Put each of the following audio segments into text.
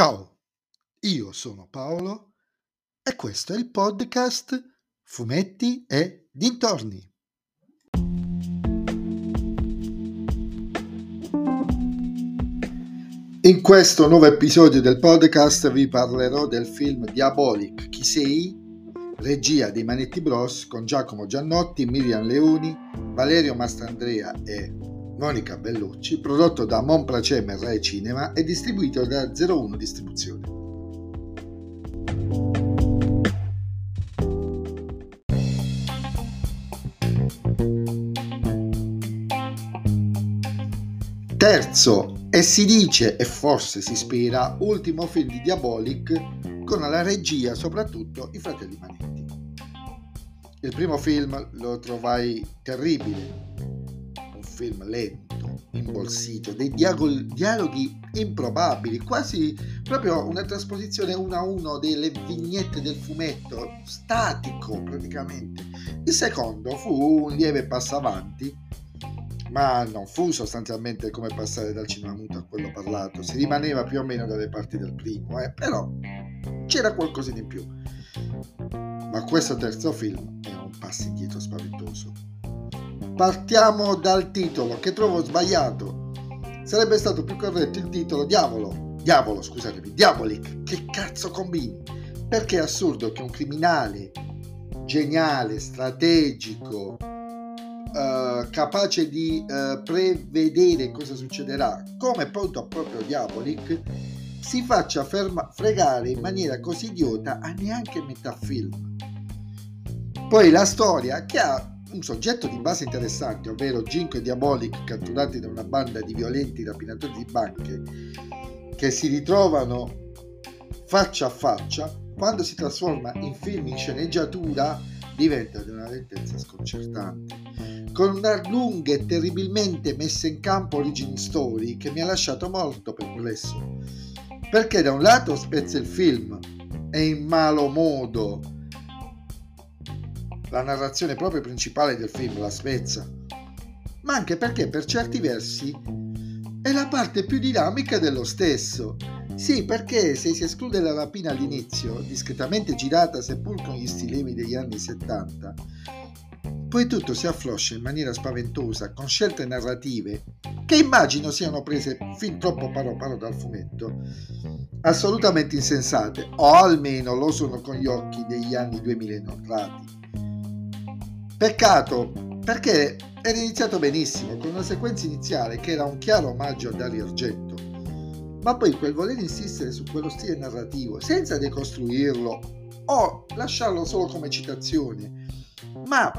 Ciao, io sono Paolo e questo è il podcast Fumetti e Dintorni. In questo nuovo episodio del podcast vi parlerò del film Diabolic Chi sei? Regia dei Manetti Bros con Giacomo Giannotti, Miriam Leoni, Valerio Mastrandrea e Monica Bellucci, prodotto da Mon Placem Rai Cinema e distribuito da 01 Distribuzione. Terzo, e si dice e forse si ispira, ultimo film di Diabolic con alla regia soprattutto i fratelli Manetti. Il primo film lo trovai terribile, film lento, imbolsito, dei dialoghi, dialoghi improbabili, quasi proprio una trasposizione uno a uno delle vignette del fumetto, statico praticamente. Il secondo fu un lieve passo avanti, ma non fu sostanzialmente come passare dal cinema muto a quello parlato, si rimaneva più o meno dalle parti del primo, eh? però c'era qualcosa in più. Ma questo terzo film è un passo indietro spaventoso. Partiamo dal titolo che trovo sbagliato. Sarebbe stato più corretto il titolo Diavolo. Diavolo, scusatemi, Diabolic. Che cazzo combini? Perché è assurdo che un criminale geniale, strategico, uh, capace di uh, prevedere cosa succederà, come appunto proprio Diabolic, si faccia ferma- fregare in maniera così idiota a neanche metà film. Poi la storia che ha un soggetto di base interessante, ovvero Ginko e Diabolic catturati da una banda di violenti rapinatori di banche che si ritrovano faccia a faccia, quando si trasforma in film in sceneggiatura diventa di una lentezza sconcertante. Con una lunga e terribilmente messa in campo origin story che mi ha lasciato molto perplesso. Perché da un lato spezza il film e in malo modo la narrazione proprio principale del film, la spezza, ma anche perché per certi versi è la parte più dinamica dello stesso. Sì, perché se si esclude la rapina all'inizio, discretamente girata seppur con gli stilemi degli anni 70, poi tutto si affloscia in maniera spaventosa con scelte narrative che immagino siano prese fin troppo paro paro dal fumetto, assolutamente insensate, o almeno lo sono con gli occhi degli anni 2000 inoltrati. Peccato, perché era iniziato benissimo, con una sequenza iniziale che era un chiaro omaggio a Dario Argento. Ma poi quel voler insistere su quello stile narrativo, senza decostruirlo o lasciarlo solo come citazione, ma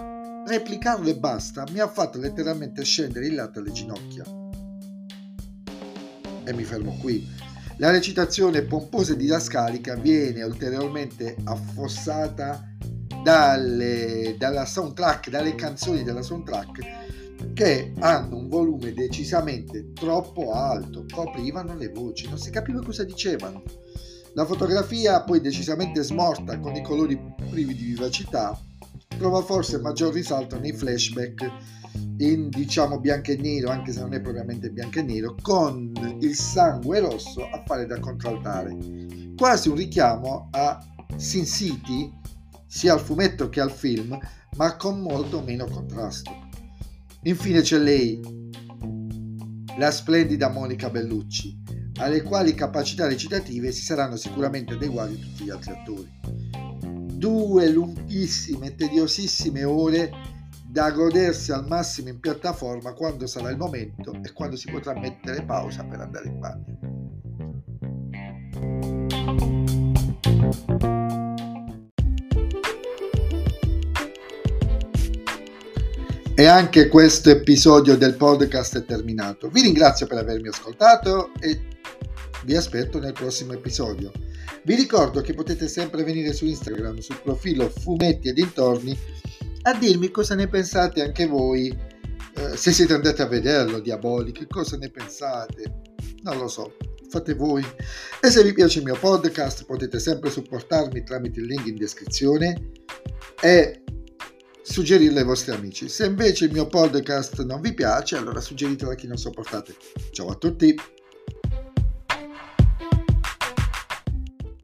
replicarlo e basta, mi ha fatto letteralmente scendere il latte alle ginocchia. E mi fermo qui. La recitazione pomposa e didascalica viene ulteriormente affossata dalle, dalla soundtrack, dalle canzoni della soundtrack che hanno un volume decisamente troppo alto, coprivano le voci, non si capiva cosa dicevano. La fotografia, poi decisamente smorta con i colori privi di vivacità, trova forse maggior risalto nei flashback in diciamo bianco e nero, anche se non è propriamente bianco e nero, con il sangue rosso a fare da contraltare. Quasi un richiamo a Sin City sia al fumetto che al film, ma con molto meno contrasto. Infine c'è lei, la splendida Monica Bellucci, alle quali capacità recitative si saranno sicuramente adeguati tutti gli altri attori. Due lunghissime e tediosissime ore da godersi al massimo in piattaforma quando sarà il momento e quando si potrà mettere pausa per andare in bagno. E anche questo episodio del podcast è terminato. Vi ringrazio per avermi ascoltato e vi aspetto nel prossimo episodio. Vi ricordo che potete sempre venire su Instagram, sul profilo Fumetti e dintorni, a dirmi cosa ne pensate anche voi. Eh, se siete andati a vederlo, Diabolic, cosa ne pensate? Non lo so, fate voi. E se vi piace il mio podcast potete sempre supportarmi tramite il link in descrizione e suggerirle ai vostri amici. Se invece il mio podcast non vi piace, allora suggeritelo a chi non sopportate. Ciao a tutti!